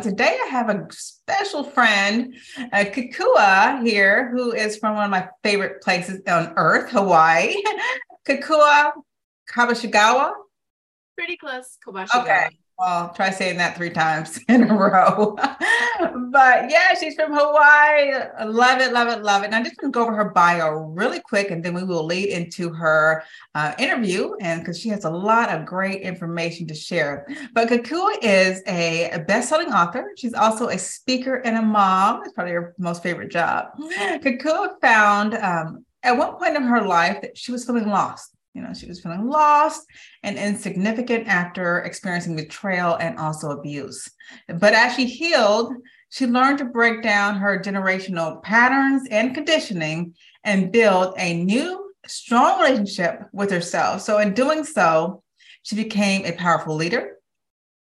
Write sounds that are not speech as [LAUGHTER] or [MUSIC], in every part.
Today I have a special friend, uh, Kekua, here, who is from one of my favorite places on earth, Hawaii. [LAUGHS] Kekua Kabashigawa. Pretty close, Kabashigawa. Okay. Well, try saying that three times [LAUGHS] in a row. but yeah, she's from Hawaii. Love it, love it, love it. And I'm just going to go over her bio really quick and then we will lead into her uh, interview. And because she has a lot of great information to share. But Kekua is a best selling author. She's also a speaker and a mom. It's probably her most favorite job. Kekua found um, at one point in her life that she was feeling lost you know, she was feeling lost and insignificant after experiencing betrayal and also abuse. But as she healed, she learned to break down her generational patterns and conditioning and build a new, strong relationship with herself. So, in doing so, she became a powerful leader,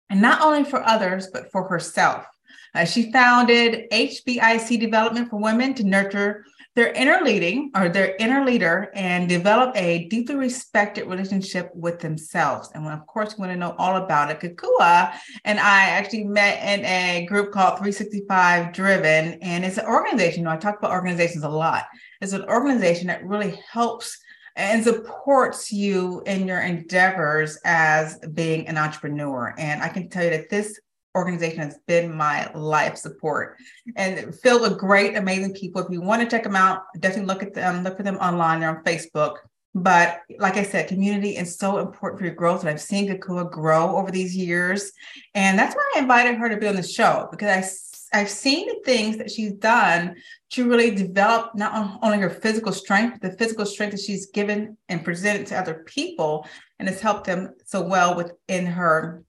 and not only for others, but for herself. Uh, she founded HBIC Development for Women to nurture their inner leading or their inner leader and develop a deeply respected relationship with themselves. And of course, we want to know all about it. Kekua and I actually met in a group called 365 Driven, and it's an organization. You know, I talk about organizations a lot. It's an organization that really helps and supports you in your endeavors as being an entrepreneur. And I can tell you that this organization has been my life support and filled with great, amazing people. If you want to check them out, definitely look at them, look for them online. They're on Facebook. But like I said, community is so important for your growth. And I've seen Kekua grow over these years. And that's why I invited her to be on the show because I, I've seen the things that she's done to really develop not only her physical strength, the physical strength that she's given and presented to other people and has helped them so well within her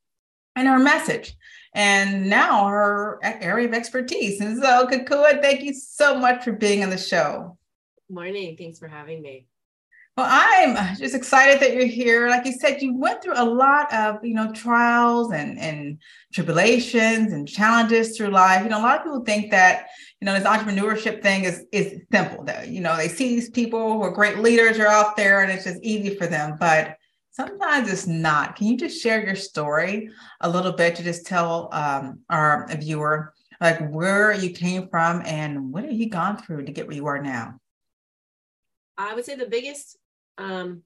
and her message and now her area of expertise. And so, Kekua, thank you so much for being on the show. Morning. Thanks for having me. Well, I'm just excited that you're here. Like you said, you went through a lot of, you know, trials and, and tribulations and challenges through life. You know, a lot of people think that, you know, this entrepreneurship thing is is simple. That, you know, they see these people who are great leaders are out there and it's just easy for them. But sometimes it's not. Can you just share your story a little bit to just tell um, our viewer like where you came from and what have you gone through to get where you are now? I would say the biggest um,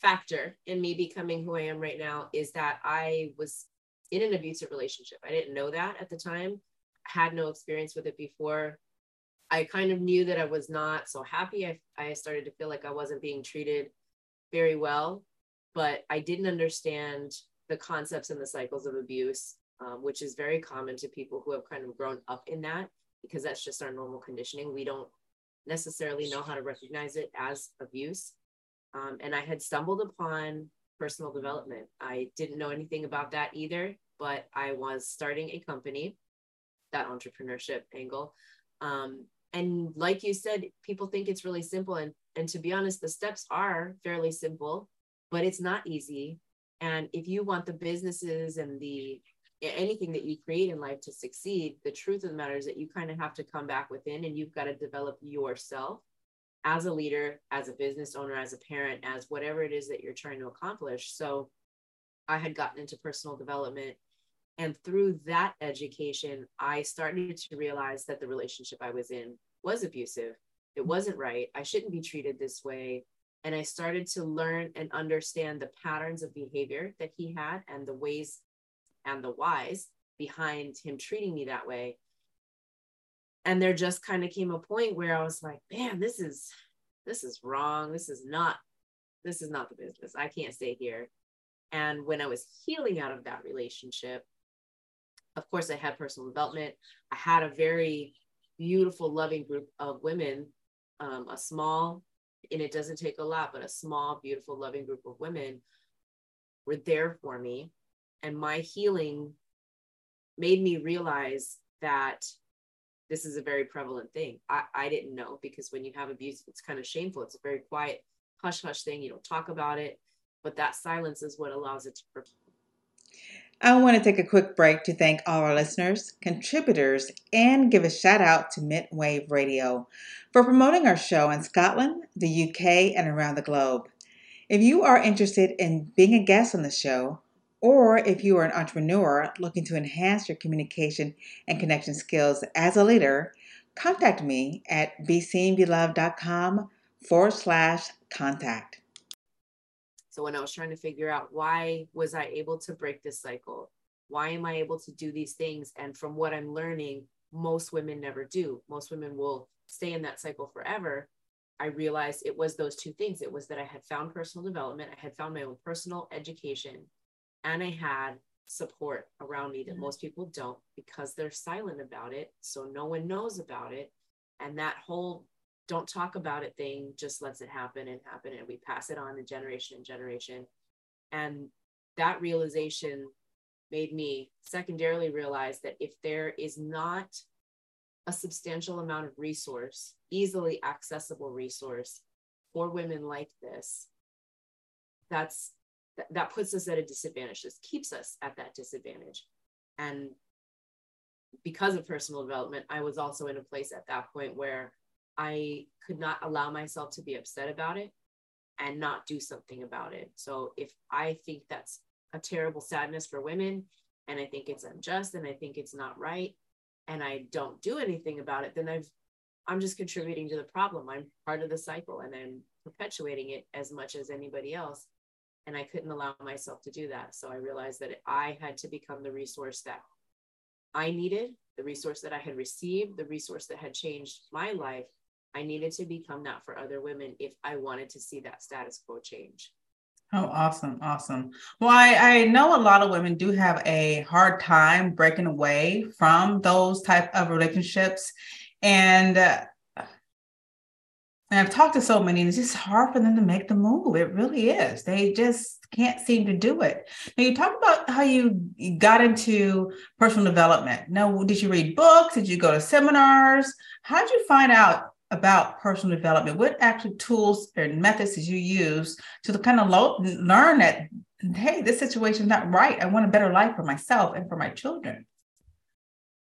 factor in me becoming who I am right now is that I was in an abusive relationship. I didn't know that at the time. I had no experience with it before. I kind of knew that I was not so happy. I, I started to feel like I wasn't being treated very well but I didn't understand the concepts and the cycles of abuse, um, which is very common to people who have kind of grown up in that because that's just our normal conditioning. We don't necessarily know how to recognize it as abuse. Um, and I had stumbled upon personal development. I didn't know anything about that either, but I was starting a company, that entrepreneurship angle. Um, and like you said, people think it's really simple. And, and to be honest, the steps are fairly simple but it's not easy. And if you want the businesses and the anything that you create in life to succeed, the truth of the matter is that you kind of have to come back within and you've got to develop yourself as a leader, as a business owner, as a parent, as whatever it is that you're trying to accomplish. So I had gotten into personal development. And through that education, I started to realize that the relationship I was in was abusive. It wasn't right. I shouldn't be treated this way and I started to learn and understand the patterns of behavior that he had and the ways and the whys behind him treating me that way. And there just kind of came a point where I was like, man, this is this is wrong. This is not this is not the business. I can't stay here. And when I was healing out of that relationship, of course, I had personal development. I had a very beautiful, loving group of women, um, a small and it doesn't take a lot, but a small, beautiful, loving group of women were there for me. And my healing made me realize that this is a very prevalent thing. I, I didn't know because when you have abuse, it's kind of shameful. It's a very quiet, hush hush thing. You don't talk about it, but that silence is what allows it to. I want to take a quick break to thank all our listeners, contributors, and give a shout out to Midwave Radio for promoting our show in Scotland, the UK, and around the globe. If you are interested in being a guest on the show, or if you are an entrepreneur looking to enhance your communication and connection skills as a leader, contact me at beseenbeloved.com forward slash contact. So when I was trying to figure out why was I able to break this cycle? Why am I able to do these things? And from what I'm learning, most women never do. Most women will stay in that cycle forever. I realized it was those two things. It was that I had found personal development, I had found my own personal education, and I had support around me that mm-hmm. most people don't because they're silent about it. So no one knows about it. And that whole don't talk about it thing just lets it happen and happen. And we pass it on to generation and generation. And that realization made me secondarily realize that if there is not a substantial amount of resource, easily accessible resource for women like this, that's th- that puts us at a disadvantage. This keeps us at that disadvantage. And because of personal development, I was also in a place at that point where I could not allow myself to be upset about it and not do something about it. So if I think that's a terrible sadness for women and I think it's unjust and I think it's not right and I don't do anything about it, then I've I'm just contributing to the problem. I'm part of the cycle and I'm perpetuating it as much as anybody else and I couldn't allow myself to do that. So I realized that I had to become the resource that I needed, the resource that I had received, the resource that had changed my life. I needed to become that for other women if I wanted to see that status quo change. Oh, awesome. Awesome. Well, I, I know a lot of women do have a hard time breaking away from those type of relationships. And uh, and I've talked to so many, and it's just hard for them to make the move. It really is. They just can't seem to do it. Now, you talk about how you got into personal development. Now, did you read books? Did you go to seminars? How did you find out about personal development? What actual tools and methods did you use to kind of lo- learn that, hey, this situation is not right? I want a better life for myself and for my children.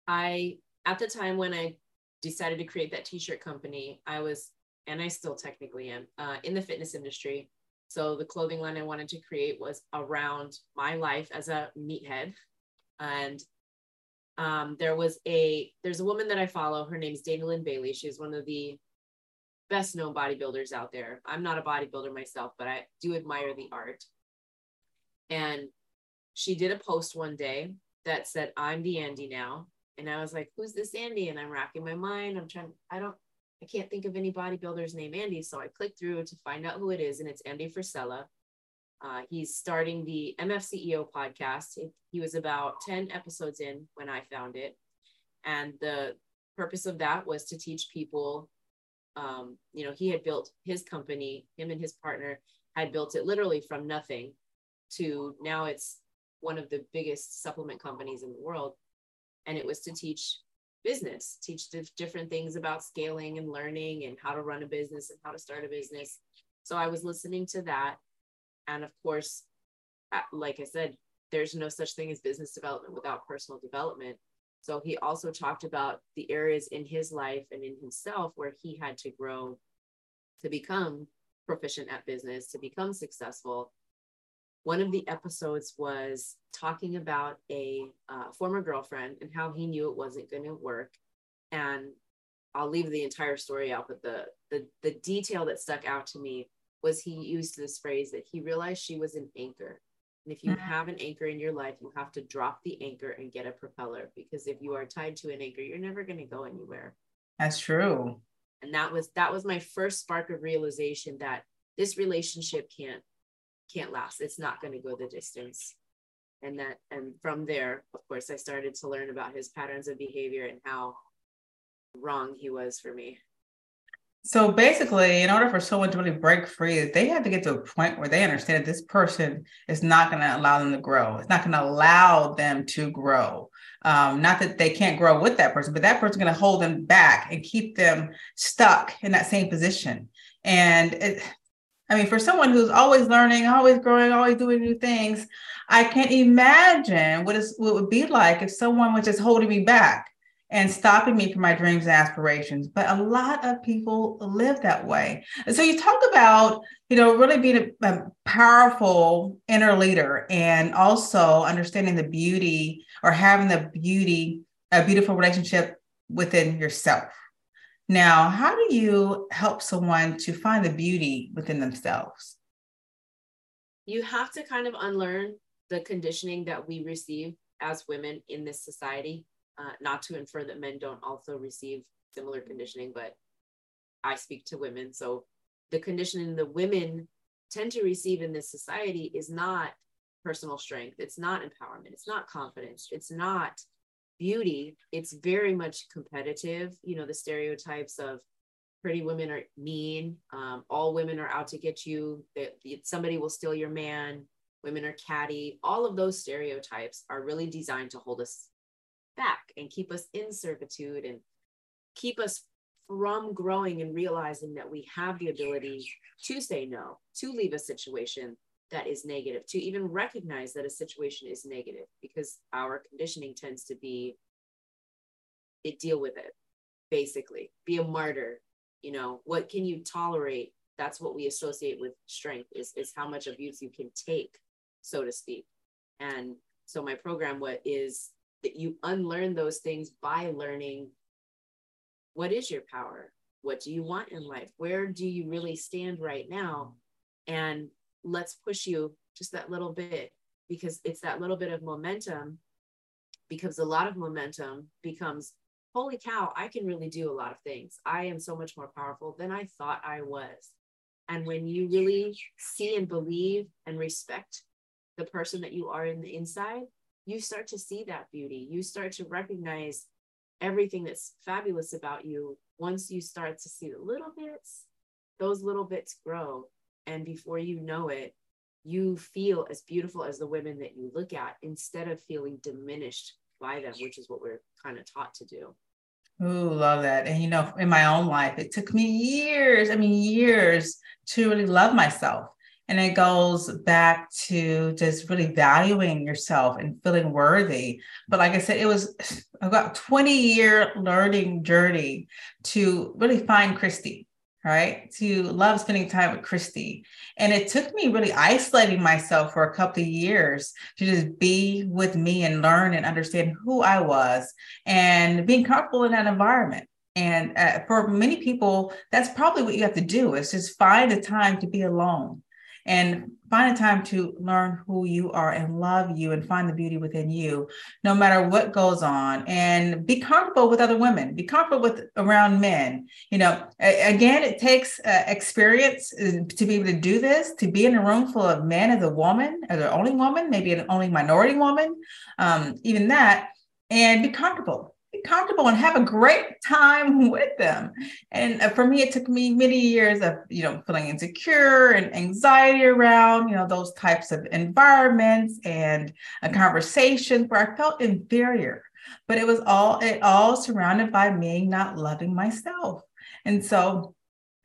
I, at the time when I decided to create that t shirt company, I was and I still technically am uh, in the fitness industry. So the clothing line I wanted to create was around my life as a meathead. And um, there was a there's a woman that I follow. Her name's Dana Linn Bailey. She's one of the best known bodybuilders out there. I'm not a bodybuilder myself, but I do admire the art. And she did a post one day that said, I'm the Andy now. And I was like, who's this Andy? And I'm racking my mind. I'm trying, I don't, I can't think of any bodybuilders named Andy. So I click through to find out who it is, and it's Andy Frisella. Uh, he's starting the MFCEO podcast. It, he was about 10 episodes in when I found it. And the purpose of that was to teach people, um, you know, he had built his company, him and his partner had built it literally from nothing to now it's one of the biggest supplement companies in the world. And it was to teach business, teach different things about scaling and learning and how to run a business and how to start a business. So I was listening to that. And of course, like I said, there's no such thing as business development without personal development. So he also talked about the areas in his life and in himself where he had to grow to become proficient at business, to become successful one of the episodes was talking about a uh, former girlfriend and how he knew it wasn't going to work and i'll leave the entire story out but the, the the detail that stuck out to me was he used this phrase that he realized she was an anchor and if you mm-hmm. have an anchor in your life you have to drop the anchor and get a propeller because if you are tied to an anchor you're never going to go anywhere that's true and that was that was my first spark of realization that this relationship can't can't last. It's not going to go the distance. And that, and from there, of course, I started to learn about his patterns of behavior and how wrong he was for me. So basically, in order for someone to really break free, they have to get to a point where they understand that this person is not going to allow them to grow. It's not going to allow them to grow. Um, not that they can't grow with that person, but that person's going to hold them back and keep them stuck in that same position. And it, I mean, for someone who's always learning, always growing, always doing new things, I can't imagine what, is, what it would be like if someone was just holding me back and stopping me from my dreams and aspirations. But a lot of people live that way. And so you talk about, you know, really being a, a powerful inner leader and also understanding the beauty or having the beauty, a beautiful relationship within yourself. Now, how do you help someone to find the beauty within themselves? You have to kind of unlearn the conditioning that we receive as women in this society uh, not to infer that men don't also receive similar conditioning, but I speak to women. So the conditioning the women tend to receive in this society is not personal strength, it's not empowerment, it's not confidence, it's not beauty. It's very much competitive. You know, the stereotypes of pretty women are mean, um, all women are out to get you, that somebody will steal your man, women are catty. All of those stereotypes are really designed to hold us back and keep us in servitude and keep us from growing and realizing that we have the ability to say no, to leave a situation that is negative, to even recognize that a situation is negative, because our conditioning tends to be it deal with it, basically, be a martyr. You know, what can you tolerate? That's what we associate with strength is, is how much abuse you can take, so to speak. And so my program, what is that you unlearn those things by learning what is your power? What do you want in life? Where do you really stand right now? And let's push you just that little bit because it's that little bit of momentum because a lot of momentum becomes holy cow i can really do a lot of things i am so much more powerful than i thought i was and when you really see and believe and respect the person that you are in the inside you start to see that beauty. You start to recognize everything that's fabulous about you. Once you start to see the little bits, those little bits grow. And before you know it, you feel as beautiful as the women that you look at instead of feeling diminished by them, which is what we're kind of taught to do. Ooh, love that. And you know, in my own life, it took me years, I mean, years to really love myself. And it goes back to just really valuing yourself and feeling worthy. But like I said, it was about 20 year learning journey to really find Chrissy, right? To love spending time with Chrissy. And it took me really isolating myself for a couple of years to just be with me and learn and understand who I was and being comfortable in that environment. And uh, for many people, that's probably what you have to do is just find a time to be alone and find a time to learn who you are and love you and find the beauty within you no matter what goes on. And be comfortable with other women. Be comfortable with around men. You know again it takes uh, experience uh, to be able to do this to be in a room full of men as a woman as an only woman maybe an only minority woman um, even that and be comfortable comfortable and have a great time with them. And uh, for me, it took me many years of, you know, feeling insecure and anxiety around, you know, those types of environments and a conversation where I felt inferior. But it was all, it all surrounded by me not loving myself. And so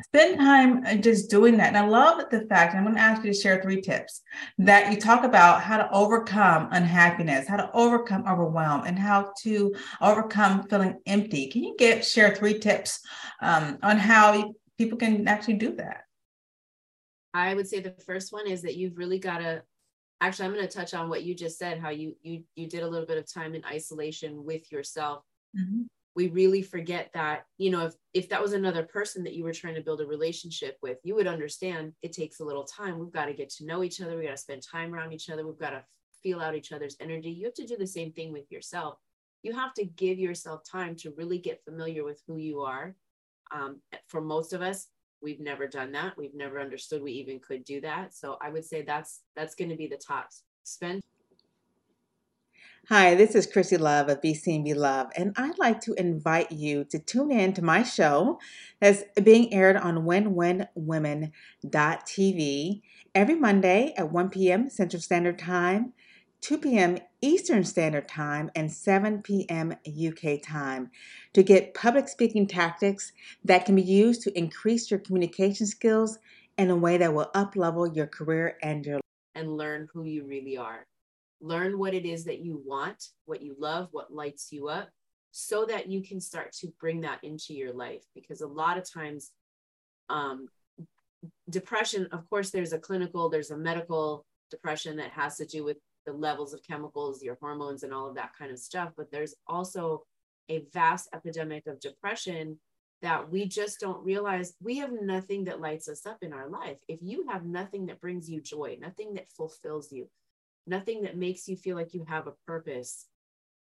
spend time uh, just doing that. And I love the fact, I'm going to ask you to share three tips that you talk about how to overcome unhappiness, how to overcome overwhelm, and how to overcome feeling empty. Can you get share three tips um, on how people can actually do that? I would say the first one is that you've really got to actually I'm going to touch on what you just said how you you you did a little bit of time in isolation with yourself. Mm-hmm we really forget that you know if if that was another person that you were trying to build a relationship with you would understand it takes a little time. We've got to get to know each other. We got to spend time around each other. We've got to feel out each other's energy. You have to do the same thing with yourself. You have to give yourself time to really get familiar with who you are. Um, for most of us we've never done that. We've never understood we even could do that. So i would say that's that's going to be the top. Spend Hi, this is Chrissy Love of Be Be Love, and I'd like to invite you to tune in to my show that's being aired on WinWinWomen.tv every Monday at 1 p.m. Central Standard Time, 2 p.m. Eastern Standard Time, and 7 p.m. UK time to get public speaking tactics that can be used to increase your communication skills in a way that will uplevel your career and your and learn who you really are learn what it is that you want, what you love, what lights you up, so that you can start to bring that into your life. Because a lot of times, um, depression, of course, there's a clinical, there's a medical depression that has to do with the levels of chemicals, your hormones, and all of that kind of stuff. But there's also a vast epidemic of depression that we just don't realize we have nothing that lights us up in our life. If you have nothing that brings you joy, nothing that fulfills you, nothing that makes you feel like you have a purpose.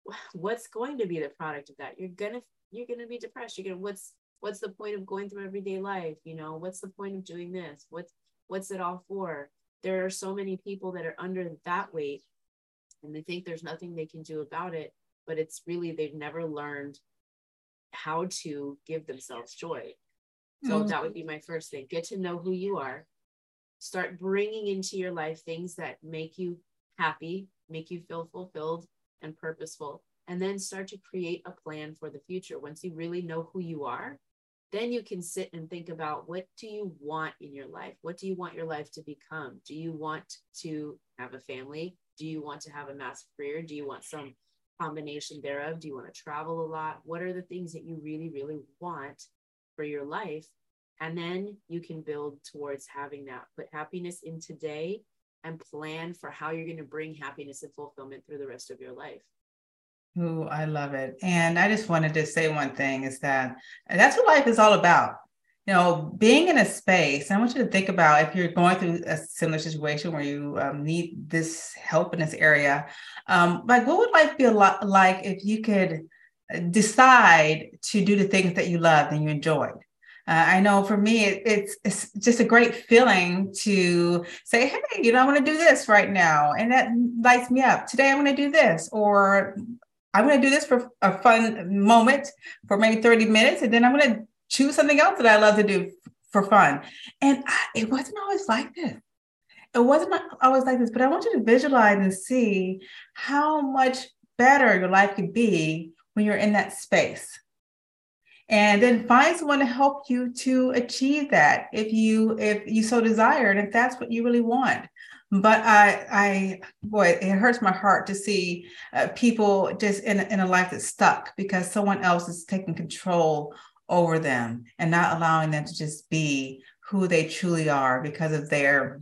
[SIGHS] What's going to be the product of that? You're gonna you're gonna be depressed. You're gonna what's what's the point of going through everyday life? You know what's the point of doing this? What's what's it all for? There are so many people that are under that weight and they think there's nothing they can do about it but it's really they've never learned how to give themselves joy. So mm-hmm. that would be my first thing get to know who you are. Start bringing into your life things that make you happy, make you feel fulfilled and purposeful, and then start to create a plan for the future. Once you really know who you are, then you can sit and think about what do you want in your life? What do you want your life to become? Do you want to have a family? Do you want to have a massive career? Do you want some combination thereof? Do you want to travel a lot? What are the things that you really, really want for your life? And then you can build towards having that. Put happiness in today and plan for how you're going to bring happiness and fulfillment through the rest of your life. Oh, I love it. And I just wanted to say one thing is that that's what life is all about. You know, being in a space, I want you to think about if you're going through a similar situation where you um, need this help in this area, um, like what would life be like if you could decide to do the things that you loved and you enjoyed? Uh, I know for me, it, it's it's just a great feeling to say, hey, you know, I want to do this right now, and that lights me up. Today, I'm going to do this, or I'm going to do this for a fun moment for maybe 30 minutes, and then I'm going to choose something else that I love to do for fun. And I, it wasn't always like this. It wasn't always like this, but I want you to visualize and see how much better your life could be when you're in that space and then find someone to help you to achieve that if you if you so desire and if that's what you really want. But i i boy it hurts my heart to see uh, people just in, in a life that's stuck because someone else is taking control over them and not allowing them to just be who they truly are because of their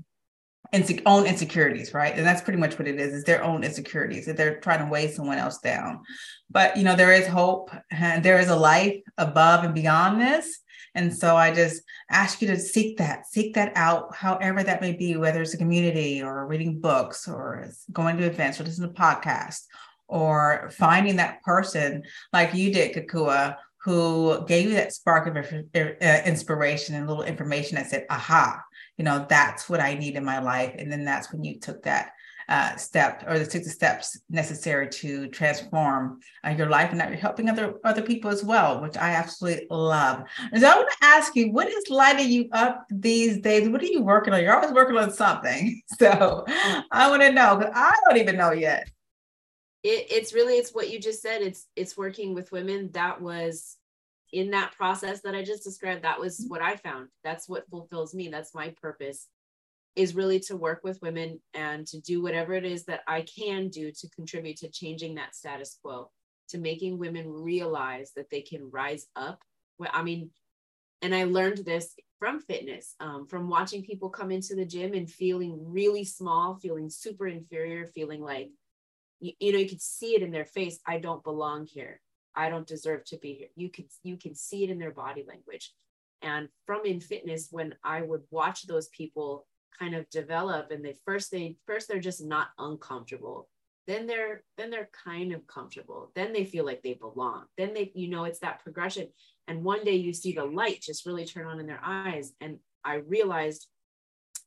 inse- own insecurities, right? And that's pretty much what it is, is their own insecurities that they're trying to weigh someone else down. But you know, there is hope and there is a life above and beyond this. And so I just ask you to seek that, seek that out, however that may be, whether it's a community or reading books or going to events or listening to podcasts or finding that person like you did, Kekua, who gave you that spark of uh, inspiration and little information that said, aha, you know, that's what I need in my life. And then that's when you took that uh, step or took the steps necessary to transform uh, your life and now you're helping other other people as well which i absolutely love. And so i want to ask you what is lighting you up these days? What are you working on? You're always working on something. [LAUGHS] So i want to know because i don't even know yet. It, it's really it's what you just said. It's it's working with women. That was in that process that I just described, that was what I found. That's what fulfills me. That's my purpose is really to work with women and to do whatever it is that I can do to contribute to changing that status quo, to making women realize that they can rise up. Well, I mean, and I learned this from fitness, um, from watching people come into the gym and feeling really small, feeling super inferior, feeling like, you, you know, you could see it in their face. I don't belong here. I don't deserve to be here. You can you can see it in their body language. And from in fitness, when I would watch those people kind of develop and they first they first they're just not uncomfortable. Then they're then they're kind of comfortable. Then they feel like they belong. Then they, you know, it's that progression. And one day you see the light just really turn on in their eyes. And I realized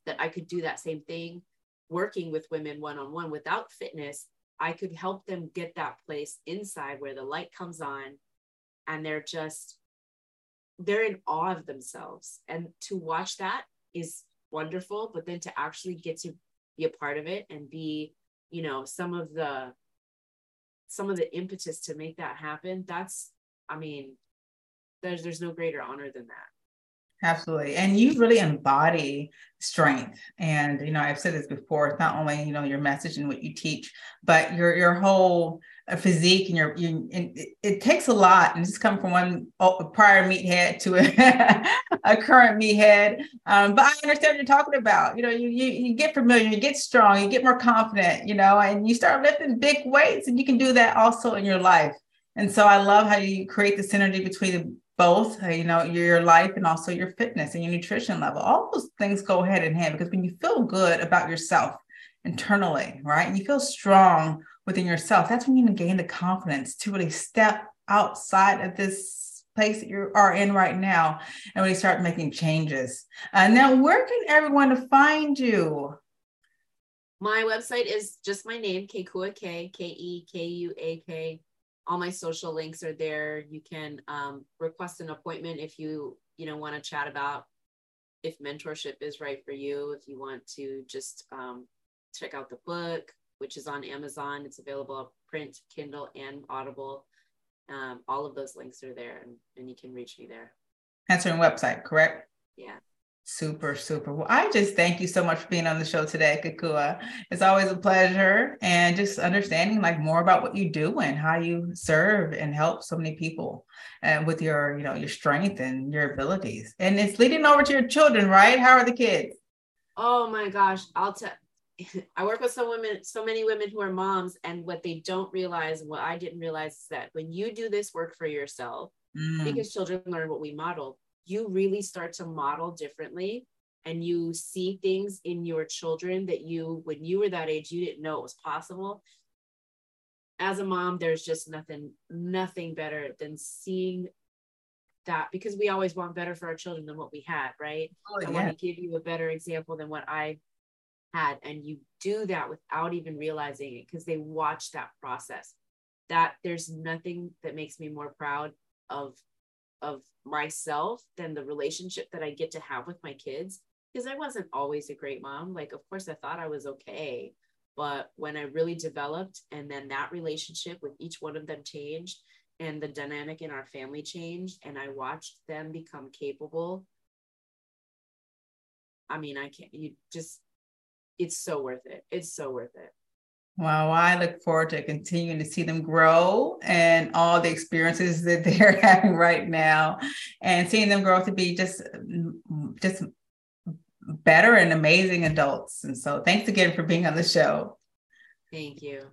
that I could do that same thing working with women one on one without fitness I could help them get that place inside where the light comes on and they're just they're in awe of themselves. And to watch that is wonderful but then to actually get to be a part of it and be you know some of the some of the impetus to make that happen that's i mean there's there's no greater honor than that Absolutely. And you really embody strength. And, you know, I've said this before, it's not only, you know, your message and what you teach, but your your whole uh, physique and your, you, and it, it, takes a lot and just come from one prior meathead to a, [LAUGHS] a current meathead. Um, but I understand what you're talking about. You know, you, you, you get familiar, you get strong, you get more confident, you know, and you start lifting big weights and you can do that also in your life. And so I love how you create the synergy between both uh, you know your life and also your fitness and your nutrition level. All those things go hand in hand because when you feel good about yourself internally right you feel strong within yourself that's when you can gain the confidence to really step outside of this place that you are in right now and really start making changes. Uh, now where can everyone find you? My website is just my name kekua k k-e-k-u-a-k all my social links are there. You can um, request an appointment if you you know want to chat about if mentorship is right for you. If you want to just um, check out the book, which is on Amazon, it's available print, Kindle, and Audible. Um, all of those links are there, and, and you can reach me there. That's your website, correct? Yeah. Super, super. Well, I just thank you so much for being on the show today, Kekua. It's always a pleasure and just understanding like more about what you do and how you serve and help so many people and with your, you know, your strength and your abilities. And it's leading over to your children, right? How are the kids? Oh my gosh. I'll tell [LAUGHS] I work with some women, so many women who are moms, and what they don't realize, what I didn't realize is that when you do this work for yourself, mm. because children learn what we model, you really start to model differently and you see things in your children that you when you were that age you didn't know it was possible. As a mom there's just nothing nothing better than seeing that because we always want better for our children than what we had right? Oh, yeah. i want to give you a better example than what i had and you do that without even realizing it because they watch that process. That there's nothing that makes me more proud of of myself than the relationship that I get to have with my kids because I wasn't always a great mom. Like, of course, I thought I was okay. But when I really developed, and then that relationship with each one of them changed, and the dynamic in our family changed, and I watched them become capable. I mean, I can't, you just, it's so worth it. It's so worth it. Wow, I look forward to continuing to see them grow and all the experiences that [LAUGHS] they're having right now and seeing them grow to be just just better and amazing adults. And so thanks again for being on the show. Thank you.